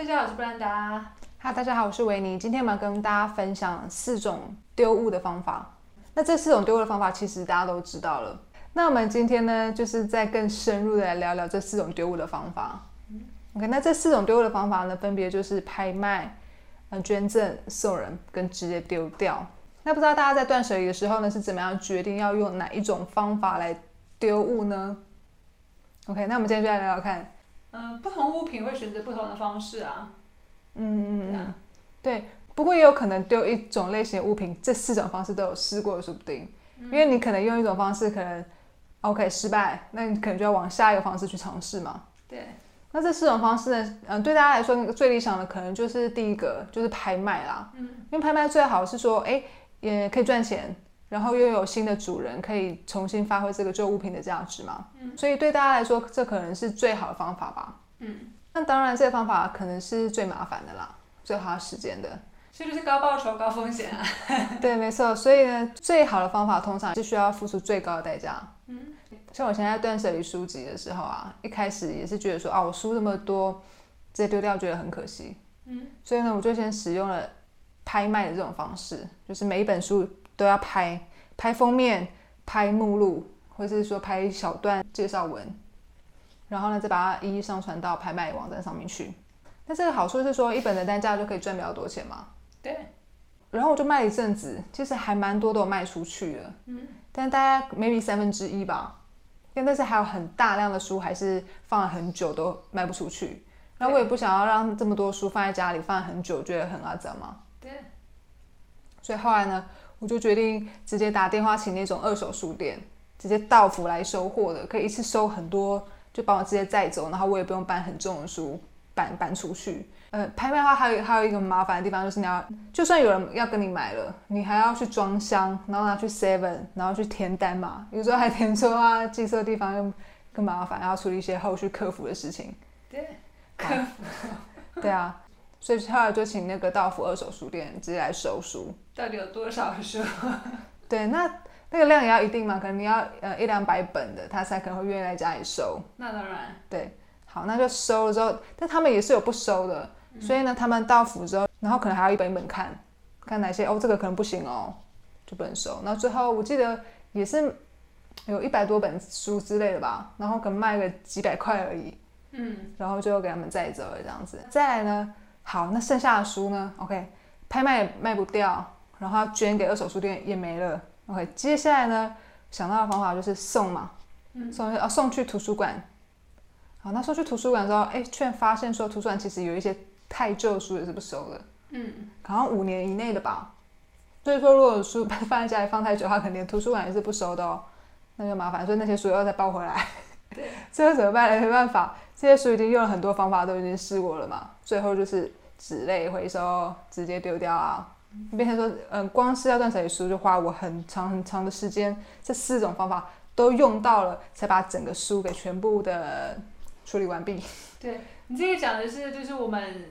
大家好，我是布兰达。哈，大家好，我是维尼。今天我们要跟大家分享四种丢物的方法。那这四种丢物的方法，其实大家都知道了。那我们今天呢，就是再更深入的来聊聊这四种丢物的方法。OK，那这四种丢物的方法呢，分别就是拍卖、捐赠、送人跟直接丢掉。那不知道大家在断舍离的时候呢，是怎么样决定要用哪一种方法来丢物呢？OK，那我们今天就来聊聊看。嗯，不同物品会选择不同的方式啊。嗯嗯嗯，对。不过也有可能丢一种类型的物品，这四种方式都有试过，说不定。因为你可能用一种方式，可能 OK 失败，那你可能就要往下一个方式去尝试嘛。对。那这四种方式呢？嗯，对大家来说最理想的可能就是第一个，就是拍卖啦。嗯。因为拍卖最好是说，哎，也可以赚钱，然后又有新的主人，可以重新发挥这个旧物品的价值嘛。嗯。所以对大家来说，这可能是最好的方法吧。嗯。那当然，这个方法可能是最麻烦的啦，最花时间的。是不是高报酬高风险啊。对，没错。所以呢，最好的方法通常是需要付出最高的代价。嗯。像我现在断舍离书籍的时候啊，一开始也是觉得说啊，我书那么多，直接丢掉觉得很可惜。嗯。所以呢，我就先使用了拍卖的这种方式，就是每一本书都要拍，拍封面，拍目录，或者是说拍一小段介绍文。然后呢，再把它一一上传到拍卖网站上面去。那这个好处是说，一本的单价就可以赚比较多钱嘛。对。然后我就卖了一阵子，其实还蛮多都有卖出去了。嗯。但大家 maybe 三分之一吧。因为但是还有很大量的书还是放了很久都卖不出去。那我也不想要让这么多书放在家里放很久，觉得很阿杂嘛。对。所以后来呢，我就决定直接打电话请那种二手书店，直接到府来收货的，可以一次收很多。就帮我直接载走，然后我也不用搬很重的书搬搬出去。呃，拍卖的话还有还有一个麻烦的地方，就是你要就算有人要跟你买了，你还要去装箱，然后拿去 Seven，然后去填单嘛，有时候还填错啊，寄错地方又更麻烦，要处理一些后续客服的事情。对，客服。对啊，所以后来就请那个道府二手书店直接来收书。到底有多少书？对，那。那个量也要一定嘛，可能你要呃一两百本的，他才可能会愿意来家里收。那当然。对，好，那就收了之后，但他们也是有不收的，所以呢，他们到府之后，然后可能还要一本一本看，看哪些哦，这个可能不行哦，就不能收。那最后我记得也是有一百多本书之类的吧，然后可能卖个几百块而已。嗯。然后最后给他们载走了这样子。再来呢，好，那剩下的书呢？OK，拍卖也卖不掉，然后捐给二手书店也没了。OK，接下来呢，想到的方法就是送嘛，送啊送去图书馆。好，那送去图书馆之后，哎，却发现说图书馆其实有一些太旧书也是不收的。嗯，好像五年以内的吧。所以说，如果书 放在家里放太久的话，肯定图书馆也是不收的哦。那就麻烦，所以那些书要再抱回来。对，最后怎么办呢？没办法，这些书已经用了很多方法，都已经试过了嘛。最后就是纸类回收，直接丢掉啊。变成说，嗯，光是要断舍离书就花我很长很长的时间，这四种方法都用到了，才把整个书给全部的处理完毕。对你这个讲的是，就是我们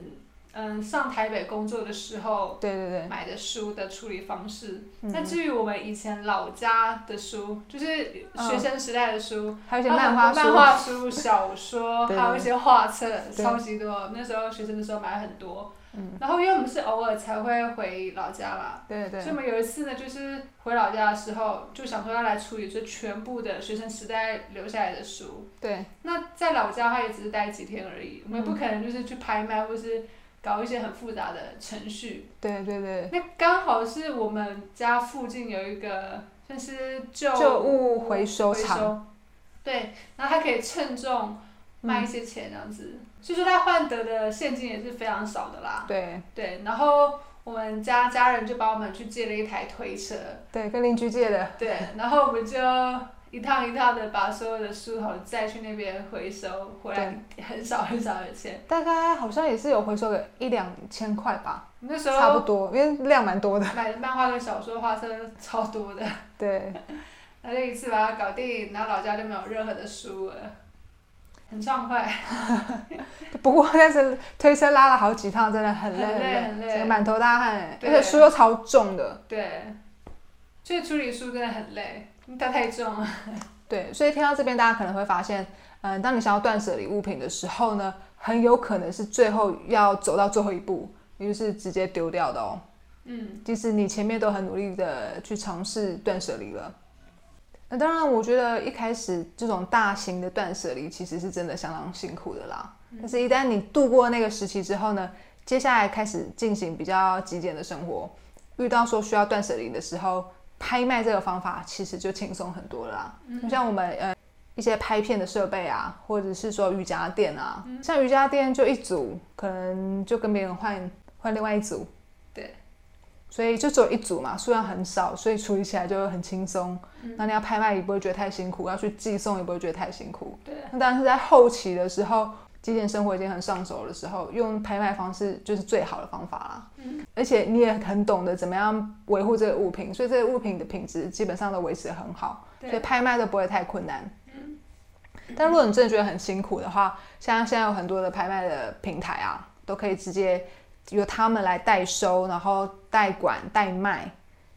嗯上台北工作的时候，对对对，买的书的处理方式。那至于我们以前老家的书，就是学生时代的书，还有一些漫画漫画书、小说，还有一些画册，超级多。那时候学生的时候买很多。然后因为我们是偶尔才会回老家啦，对对，所以我们有一次呢，就是回老家的时候，就想说要来处理这全部的学生时代留下来的书。对。那在老家，他也只是待几天而已，我们不可能就是去拍卖或是搞一些很复杂的程序。对对对。那刚好是我们家附近有一个算是旧旧物回收厂。对，然后他可以称重卖一些钱这样子。所以说他换得的现金也是非常少的啦。对。对，然后我们家家人就帮我们去借了一台推车。对，跟邻居借的。对，然后我们就一趟一趟的把所有的书好再去那边回收回来，很少很少的钱。大概好像也是有回收个一两千块吧。那时候。差不多，因为量蛮多的。买的漫画跟小说画册超多的。对。那就一次把它搞定，然后老家就没有任何的书了。很畅快，不过但是推车拉了好几趟，真的很累很累很累，满头大汗，而且书又超重的。对，所以处理书真的很累，它太重了。对，所以听到这边，大家可能会发现，嗯，当你想要断舍离物品的时候呢，很有可能是最后要走到最后一步，也就是直接丢掉的哦。嗯，即使你前面都很努力的去尝试断舍离了，那当然，我觉得一开始这种大型的断舍离其实是真的相当辛苦的啦。但是，一旦你度过那个时期之后呢，接下来开始进行比较极简的生活，遇到说需要断舍离的时候，拍卖这个方法其实就轻松很多了啦。就像我们呃一些拍片的设备啊，或者是说瑜伽垫啊，像瑜伽垫就一组，可能就跟别人换换另外一组。对所以就只有一组嘛，数量很少，所以处理起来就很轻松。那你要拍卖也不会觉得太辛苦，要去寄送也不会觉得太辛苦。对。那当然是在后期的时候，极简生活已经很上手的时候，用拍卖方式就是最好的方法啦。嗯。而且你也很懂得怎么样维护这个物品，所以这个物品的品质基本上都维持得很好，所以拍卖都不会太困难。嗯。但如果你真的觉得很辛苦的话，像现在有很多的拍卖的平台啊，都可以直接。由他们来代收，然后代管、代卖，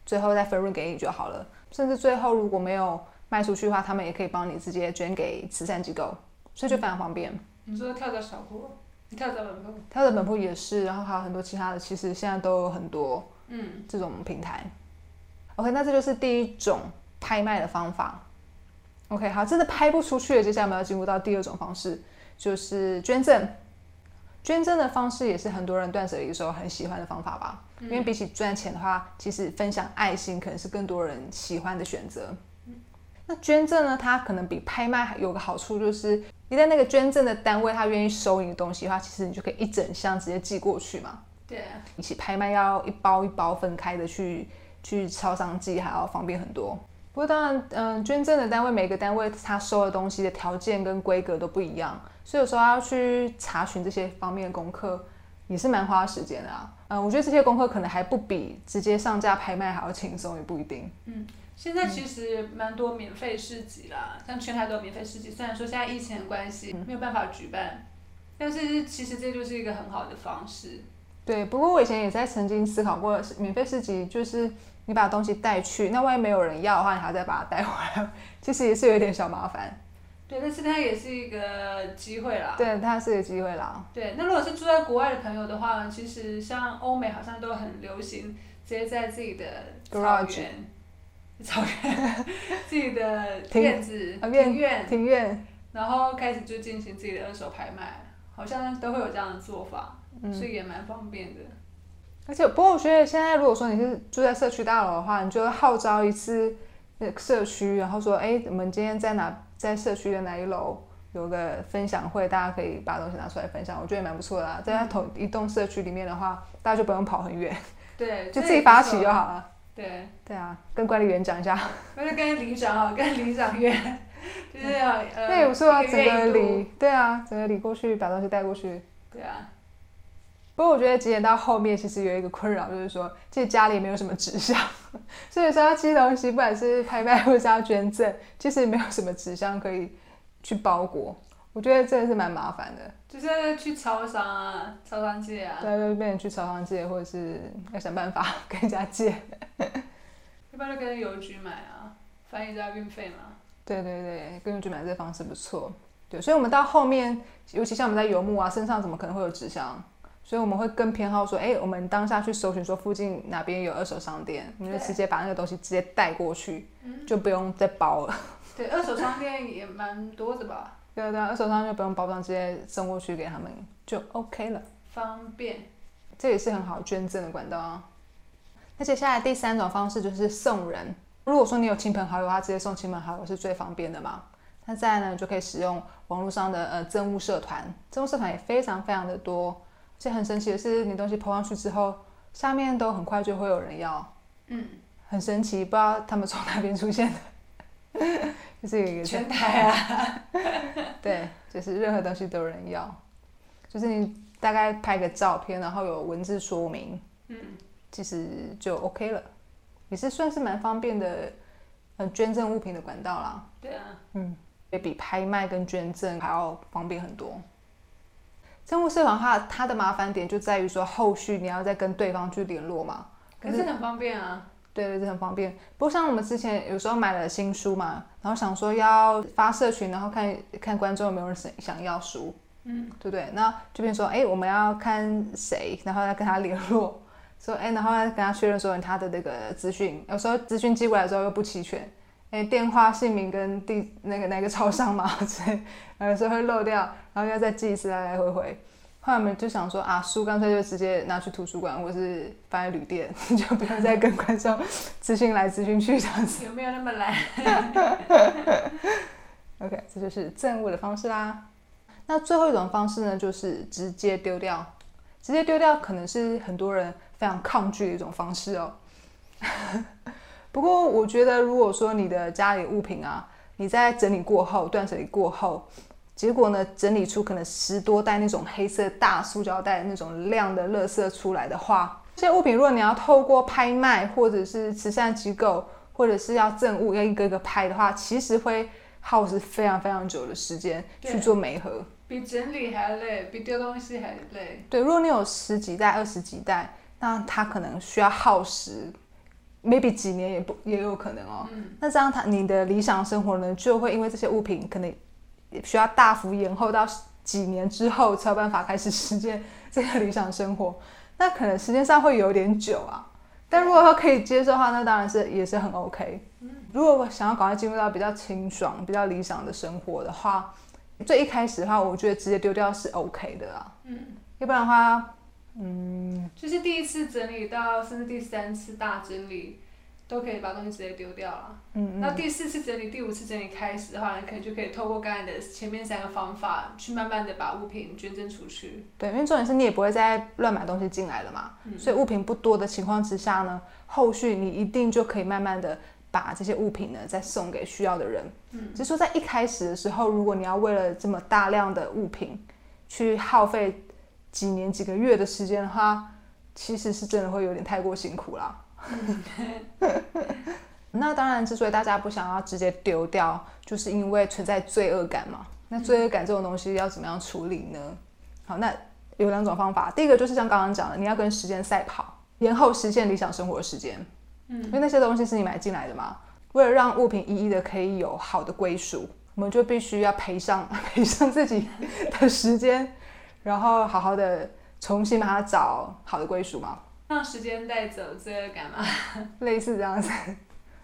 最后再分润给你就好了。甚至最后如果没有卖出去的话，他们也可以帮你直接捐给慈善机构，所以就非常方便。你说跳蚤小铺，跳蚤本铺，跳蚤本铺也是，然后还有很多其他的，其实现在都有很多，嗯，这种平台。OK，那这就是第一种拍卖的方法。OK，好，真的拍不出去了，接下来我们要进入到第二种方式，就是捐赠。捐赠的方式也是很多人断舍离的时候很喜欢的方法吧，因为比起赚钱的话，其实分享爱心可能是更多人喜欢的选择。那捐赠呢，它可能比拍卖有个好处，就是一旦那个捐赠的单位他愿意收你的东西的话，其实你就可以一整箱直接寄过去嘛。对，一起拍卖要一包一包分开的去去超商寄还要方便很多。不过当然，嗯，捐赠的单位每个单位他收的东西的条件跟规格都不一样。所以有时候要去查询这些方面的功课，也是蛮花时间的啊。嗯，我觉得这些功课可能还不比直接上架拍卖还要轻松，也不一定。嗯，现在其实蛮多免费市集啦，像全台都有免费市集。虽然说现在疫情的关系没有办法举办，但是其实这就是一个很好的方式。对，不过我以前也在曾经思考过，免费市集就是你把东西带去，那万一没有人要的话，你还要再把它带回来，其实也是有点小麻烦。对，但是它也是一个机会啦。对，它是一个机会啦。对，那如果是住在国外的朋友的话，其实像欧美好像都很流行，直接在自己的草原、草原、自己的院子、庭院、庭院，然后开始就进行自己的二手拍卖，好像都会有这样的做法，所以也蛮方便的。而且，不过我觉得现在如果说你是住在社区大楼的话，你就号召一次社区，然后说，哎，我们今天在哪？在社区的哪一楼有个分享会，大家可以把东西拿出来分享，我觉得也蛮不错的啊。在同一栋社区里面的话，大家就不用跑很远，对，就自己发起就好了。对，对啊，跟管理员讲一下。那就跟里长啊，跟里长约，就是要呃，那也不错啊，整个里，对啊，整个里过去把东西带过去。对啊。不过我觉得极简到后面其实有一个困扰，就是说，其实家里没有什么纸箱，所以说要寄东西，不管是拍卖或是要捐赠，其实没有什么纸箱可以去包裹。我觉得真的是蛮麻烦的。就是去超商啊，超商借啊。对，就变成去超商借，或者是要想办法 跟人家借。一般就跟邮局买啊，翻译加运费嘛。对对对，跟邮局买这方式不错。对，所以我们到后面，尤其像我们在游牧啊，身上怎么可能会有纸箱？所以我们会更偏好说，哎，我们当下去搜寻说附近哪边有二手商店，我们就直接把那个东西直接带过去，就不用再包了。对，二手商店也蛮多的吧？对对，二手商就不用包装，直接送过去给他们就 OK 了，方便。这也是很好捐赠的管道啊。那接下来第三种方式就是送人。如果说你有亲朋好友，他直接送亲朋好友是最方便的嘛。那再来呢，就可以使用网络上的呃赠物社团，赠物社团也非常非常的多。且很神奇的是，你东西抛上去之后，下面都很快就会有人要。嗯，很神奇，不知道他们从哪边出现的，就是一个全台啊。对，就是任何东西都有人要，就是你大概拍个照片，然后有文字说明，嗯，其实就 OK 了，也是算是蛮方便的，嗯，捐赠物品的管道啦。对啊，嗯，也比拍卖跟捐赠还要方便很多。政务社团的话，它的麻烦点就在于说，后续你要再跟对方去联络嘛。可是很方便啊。对对，这很方便。不过像我们之前有时候买了新书嘛，然后想说要发社群，然后看看观众有没有人想想要书，嗯，对不对？那就变成说，哎，我们要看谁，然后要跟他联络，说，哎，然后要跟他确认说他的那个资讯，有时候资讯寄过来的时候又不齐全，哎，电话、姓名跟地那个哪个超商嘛，所以有时候会漏掉，然后要再记一次来来回回。后来我们就想说啊，书干脆就直接拿去图书馆，或是放在旅店，就不用再跟观众咨询来咨询去这样子。有没有那么懒？OK，这就是赠物的方式啦。那最后一种方式呢，就是直接丢掉。直接丢掉可能是很多人非常抗拒的一种方式哦。不过我觉得，如果说你的家里物品啊，你在整理过后、断舍离过后。结果呢，整理出可能十多袋那种黑色大塑胶袋那种亮的垃圾出来的话，这些物品如果你要透过拍卖或者是慈善机构，或者是要赠物要一个个拍的话，其实会耗时非常非常久的时间去做媒合，比整理还累，比丢东西还累。对，如果你有十几袋、二十几袋，那它可能需要耗时，maybe 几年也不也有可能哦。嗯。那这样，他你的理想生活呢，就会因为这些物品可能。需要大幅延后到几年之后才有办法开始实现这个理想生活，那可能时间上会有点久啊。但如果他可以接受的话，那当然是也是很 OK。如果想要赶快进入到比较清爽、比较理想的生活的话，最一开始的话，我觉得直接丢掉是 OK 的啊。嗯，要不然的话，嗯，就是第一次整理到甚至第三次大整理。都可以把东西直接丢掉了。嗯嗯。那第四次整理、第五次整理开始的话，你可能就可以透过刚才的前面三个方法，去慢慢的把物品捐赠出去。对，因为重点是你也不会再乱买东西进来了嘛。嗯。所以物品不多的情况之下呢，后续你一定就可以慢慢的把这些物品呢再送给需要的人。嗯。只是说在一开始的时候，如果你要为了这么大量的物品去耗费几年几个月的时间的话，其实是真的会有点太过辛苦啦。那当然，之所以大家不想要直接丢掉，就是因为存在罪恶感嘛。那罪恶感这种东西要怎么样处理呢？好，那有两种方法。第一个就是像刚刚讲的，你要跟时间赛跑，延后实现理想生活的时间。嗯，因为那些东西是你买进来的嘛。为了让物品一一的可以有好的归属，我们就必须要赔上 赔上自己的时间，然后好好的重新把它找好的归属嘛。让时间带走罪恶感嘛？类似这样子。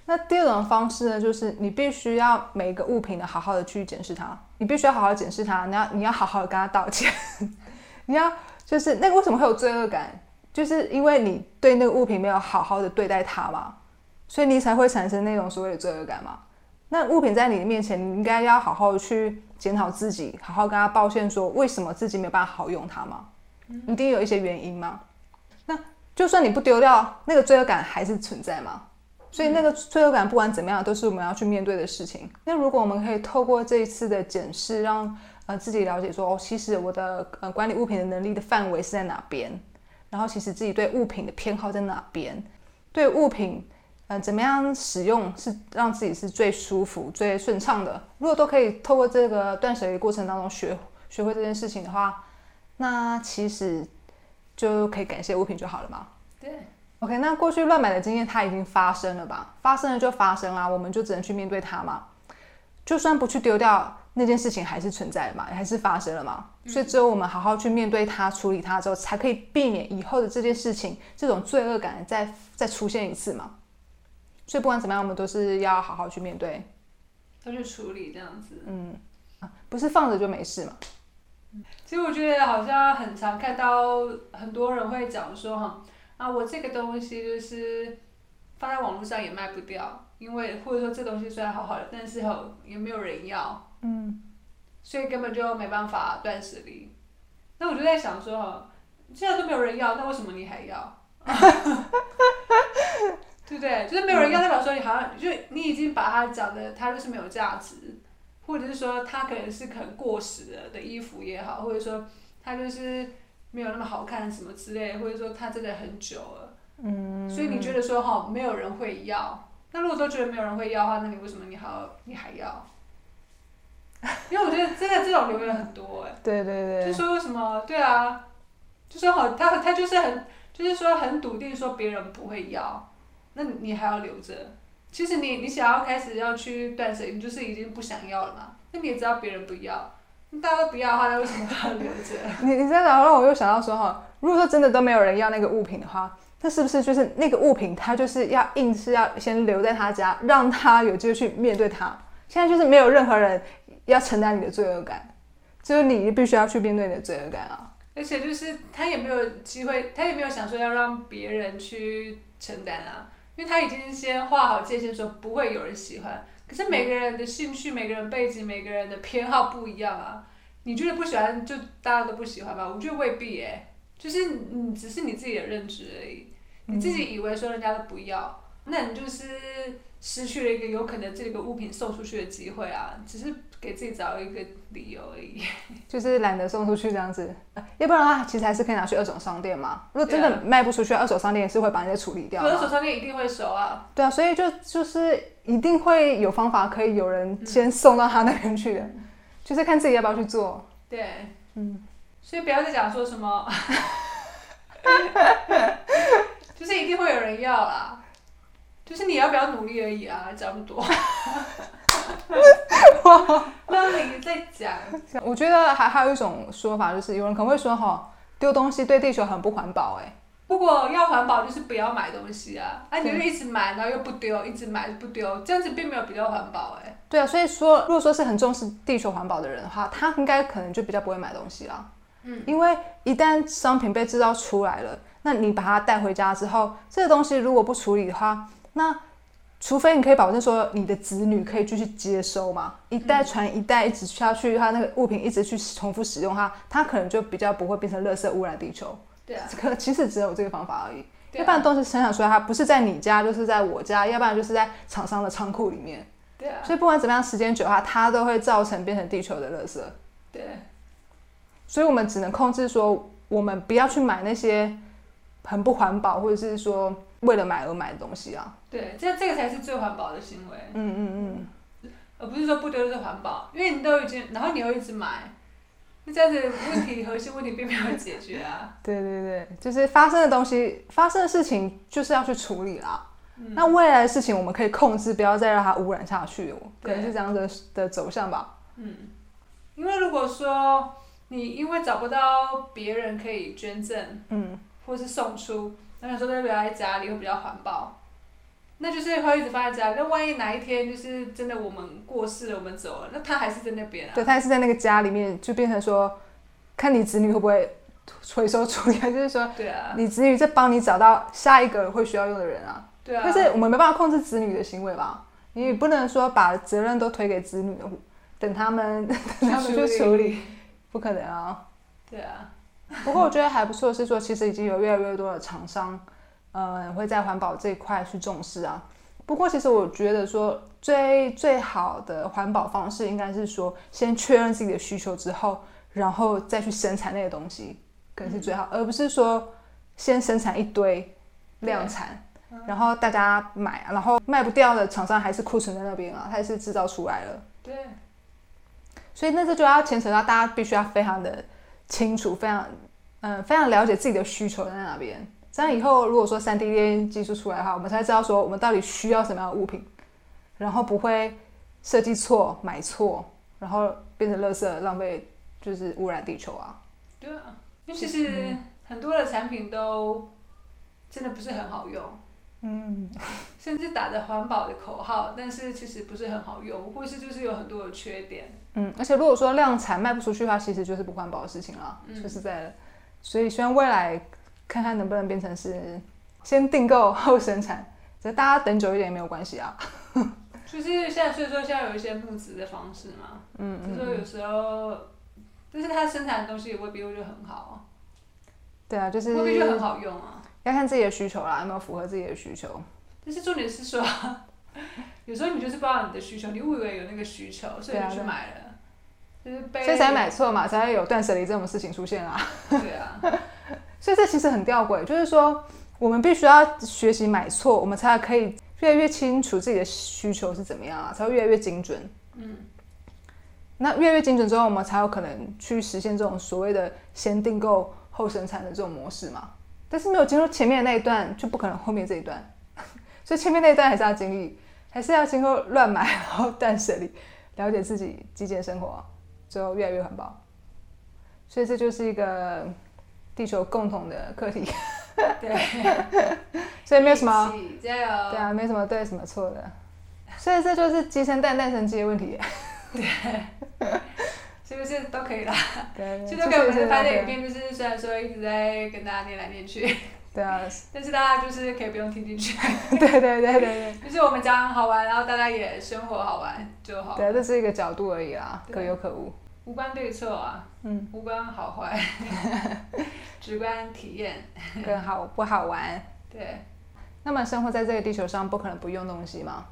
那第二种方式呢，就是你必须要每一个物品呢，好好的去检视它。你必须要好好检视它，你要你要好好的跟他道歉。你要就是那个为什么会有罪恶感？就是因为你对那个物品没有好好的对待它嘛，所以你才会产生那种所谓的罪恶感嘛。那物品在你的面前，你应该要好好的去检讨自己，好好跟他抱歉说为什么自己没有办法好用它吗？一定有一些原因吗。那就算你不丢掉，那个罪恶感还是存在吗？所以那个罪恶感不管怎么样，都是我们要去面对的事情。那如果我们可以透过这一次的检视，让呃自己了解说，哦，其实我的呃管理物品的能力的范围是在哪边，然后其实自己对物品的偏好在哪边，对物品呃怎么样使用是让自己是最舒服、最顺畅的。如果都可以透过这个断舍离过程当中学学会这件事情的话，那其实。就可以感谢物品就好了嘛。对，OK，那过去乱买的经验它已经发生了吧？发生了就发生啦，我们就只能去面对它嘛。就算不去丢掉那件事情，还是存在嘛，还是发生了嘛。所以只有我们好好去面对它、处理它之后，才可以避免以后的这件事情这种罪恶感再再出现一次嘛。所以不管怎么样，我们都是要好好去面对，要去处理这样子。嗯，不是放着就没事嘛。其实我觉得好像很常看到很多人会讲说哈啊，我这个东西就是放在网络上也卖不掉，因为或者说这东西虽然好好的，但是哈也没有人要，嗯，所以根本就没办法断舍离。那我就在想说哈，现在都没有人要，那为什么你还要？对不对？就是没有人要，代表说你好像就你已经把它讲的，它就是没有价值。或者是说它可能是可能过时了的衣服也好，或者说它就是没有那么好看什么之类，或者说它真的很久了，嗯，所以你觉得说哈没有人会要，那如果都觉得没有人会要的话，那你为什么你还要你还要？因为我觉得真的这种留言很多哎，对对对，就说什么对啊，就说好他他就是很就是说很笃定说别人不会要，那你还要留着。其实你你想要开始要去断舍离，你就是已经不想要了嘛？那你也知道别人不要，大家都不要的话，那为什么要留着？你你这样让我又想到说哈，如果说真的都没有人要那个物品的话，那是不是就是那个物品它就是要硬是要先留在他家，让他有机会去面对他？现在就是没有任何人要承担你的罪恶感，就是你必须要去面对你的罪恶感啊。而且就是他也没有机会，他也没有想说要让别人去承担啊，因为他已经先画好界限，说不会有人喜欢。可是每个人的兴趣、每个人背景、每个人的偏好不一样啊。你觉得不喜欢，就大家都不喜欢吧？我觉得未必诶，就是你只是你自己的认知而已。你自己以为说人家都不要，那你就是失去了一个有可能这个物品送出去的机会啊。只是给自己找一个理由而已。就是懒得送出去这样子，要不然的话，其实还是可以拿去二手商店嘛。如果真的卖不出去，二手商店也是会把那些处理掉。二手商店一定会收啊。对啊，所以就就是一定会有方法可以有人先送到他那边去的。就是看自己要不要去做。对，嗯，所以不要再讲说什么，就是一定会有人要啦，就是你要不要努力而已啊，这么多。那你在讲，我觉得还还有一种说法，就是有人可能会说哈，丢东西对地球很不环保，哎。不过要环保，就是不要买东西啊！啊，你就一直买，然后又不丢，一直买不丢，这样子并没有比较环保哎。对啊，所以说，如果说是很重视地球环保的人的话，他应该可能就比较不会买东西啦。嗯，因为一旦商品被制造出来了，那你把它带回家之后，这个东西如果不处理的话，那除非你可以保证说你的子女可以继续接收嘛，一代传一代一直下去，它那个物品一直去重复使用它，它可能就比较不会变成垃圾污染地球。对啊，可其实只有这个方法而已。要不然东西生产出来，它不是在你家，就是在我家，要不然就是在厂商的仓库里面。对啊。所以不管怎么样，时间久的话，它都会造成变成地球的垃圾。对。所以我们只能控制说，我们不要去买那些很不环保，或者是说为了买而买的东西啊。对，这这个才是最环保的行为。嗯嗯嗯。而不是说不丢是环保，因为你都已经，然后你又一直买。那这样子问题核心问题并没有解决啊！对对对，就是发生的东西，发生的事情就是要去处理啦。那未来的事情我们可以控制，不要再让它污染下去，可能是这样的的走向吧。嗯，因为如果说你因为找不到别人可以捐赠，嗯，或是送出，那时候留在家里会比较环保。那就是会一直放在家里。那万一哪一天就是真的我们过世了，我们走了，那他还是在那边啊？对，他还是在那个家里面，就变成说，看你子女会不会回收处理，就是说，对啊，你子女在帮你找到下一个会需要用的人啊。对啊。但是我们没办法控制子女的行为吧？你不能说把责任都推给子女，等他们 等他们去处理，不可能啊。对啊。不过我觉得还不错，是说其实已经有越来越多的厂商。呃，会在环保这一块去重视啊。不过，其实我觉得说最最好的环保方式，应该是说先确认自己的需求之后，然后再去生产那个东西，可能是最好，而不是说先生产一堆量产，然后大家买，然后卖不掉的厂商还是库存在那边啊，它也是制造出来了。对。所以那这就要牵扯到大家必须要非常的清楚，非常嗯，非常了解自己的需求在哪边。这样以后，如果说三 D 打印技术出来的话，我们才知道说我们到底需要什么样的物品，然后不会设计错、买错，然后变成垃圾，浪费就是污染地球啊。对啊，因为其实很多的产品都真的不是很好用，嗯，甚至打着环保的口号，但是其实不是很好用，或是就是有很多的缺点。嗯，而且如果说量产卖不出去的话，其实就是不环保的事情了。说实在的，所以希望未来。看看能不能变成是先订购后生产，这大家等久一点也没有关系啊。就是现在，所以说现在有一些募资的方式嘛，嗯嗯，就说有时候，但是它生产的东西也未必就很好。对啊，就是未必就很好用啊。要看自己的需求啦，有没有符合自己的需求。但是重点是说，有时候你就是不知道你的需求，你误以为有那个需求，所以你去买了，就是所以才买错嘛，才会有断舍离这种事情出现啊。对啊。所以这其实很吊诡，就是说我们必须要学习买错，我们才可以越来越清楚自己的需求是怎么样啊，才会越来越精准。嗯，那越来越精准之后，我们才有可能去实现这种所谓的先订购后生产的这种模式嘛。但是没有经过前面的那一段，就不可能后面这一段。所以前面那一段还是要经历，还是要经过乱买，然后断舍离，了解自己极简生活。最后越来越环保。所以这就是一个地球共同的课题。对。所以没有什么。加油。对啊，没什么对什么错的。所以这就是鸡生蛋，蛋生鸡的问题。对。是不是都可以啦？对。其实都可以。我们拍的影片就是，虽然说一直在跟大家念来念去。对啊。但是大家就是可以不用听进去。对对对对对。就是我们讲好玩，然后大家也生活好玩就好。对，这是一个角度而已啦，可有可无。无关对错啊，嗯，无关好坏，直观体验，更好不好玩？对。那么生活在这个地球上，不可能不用东西嘛？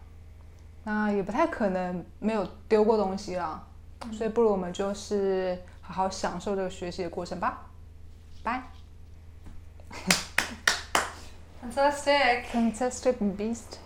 那也不太可能没有丢过东西啦。所以不如我们就是好好享受这个学习的过程吧。拜。Fantastic. Fantastic beast.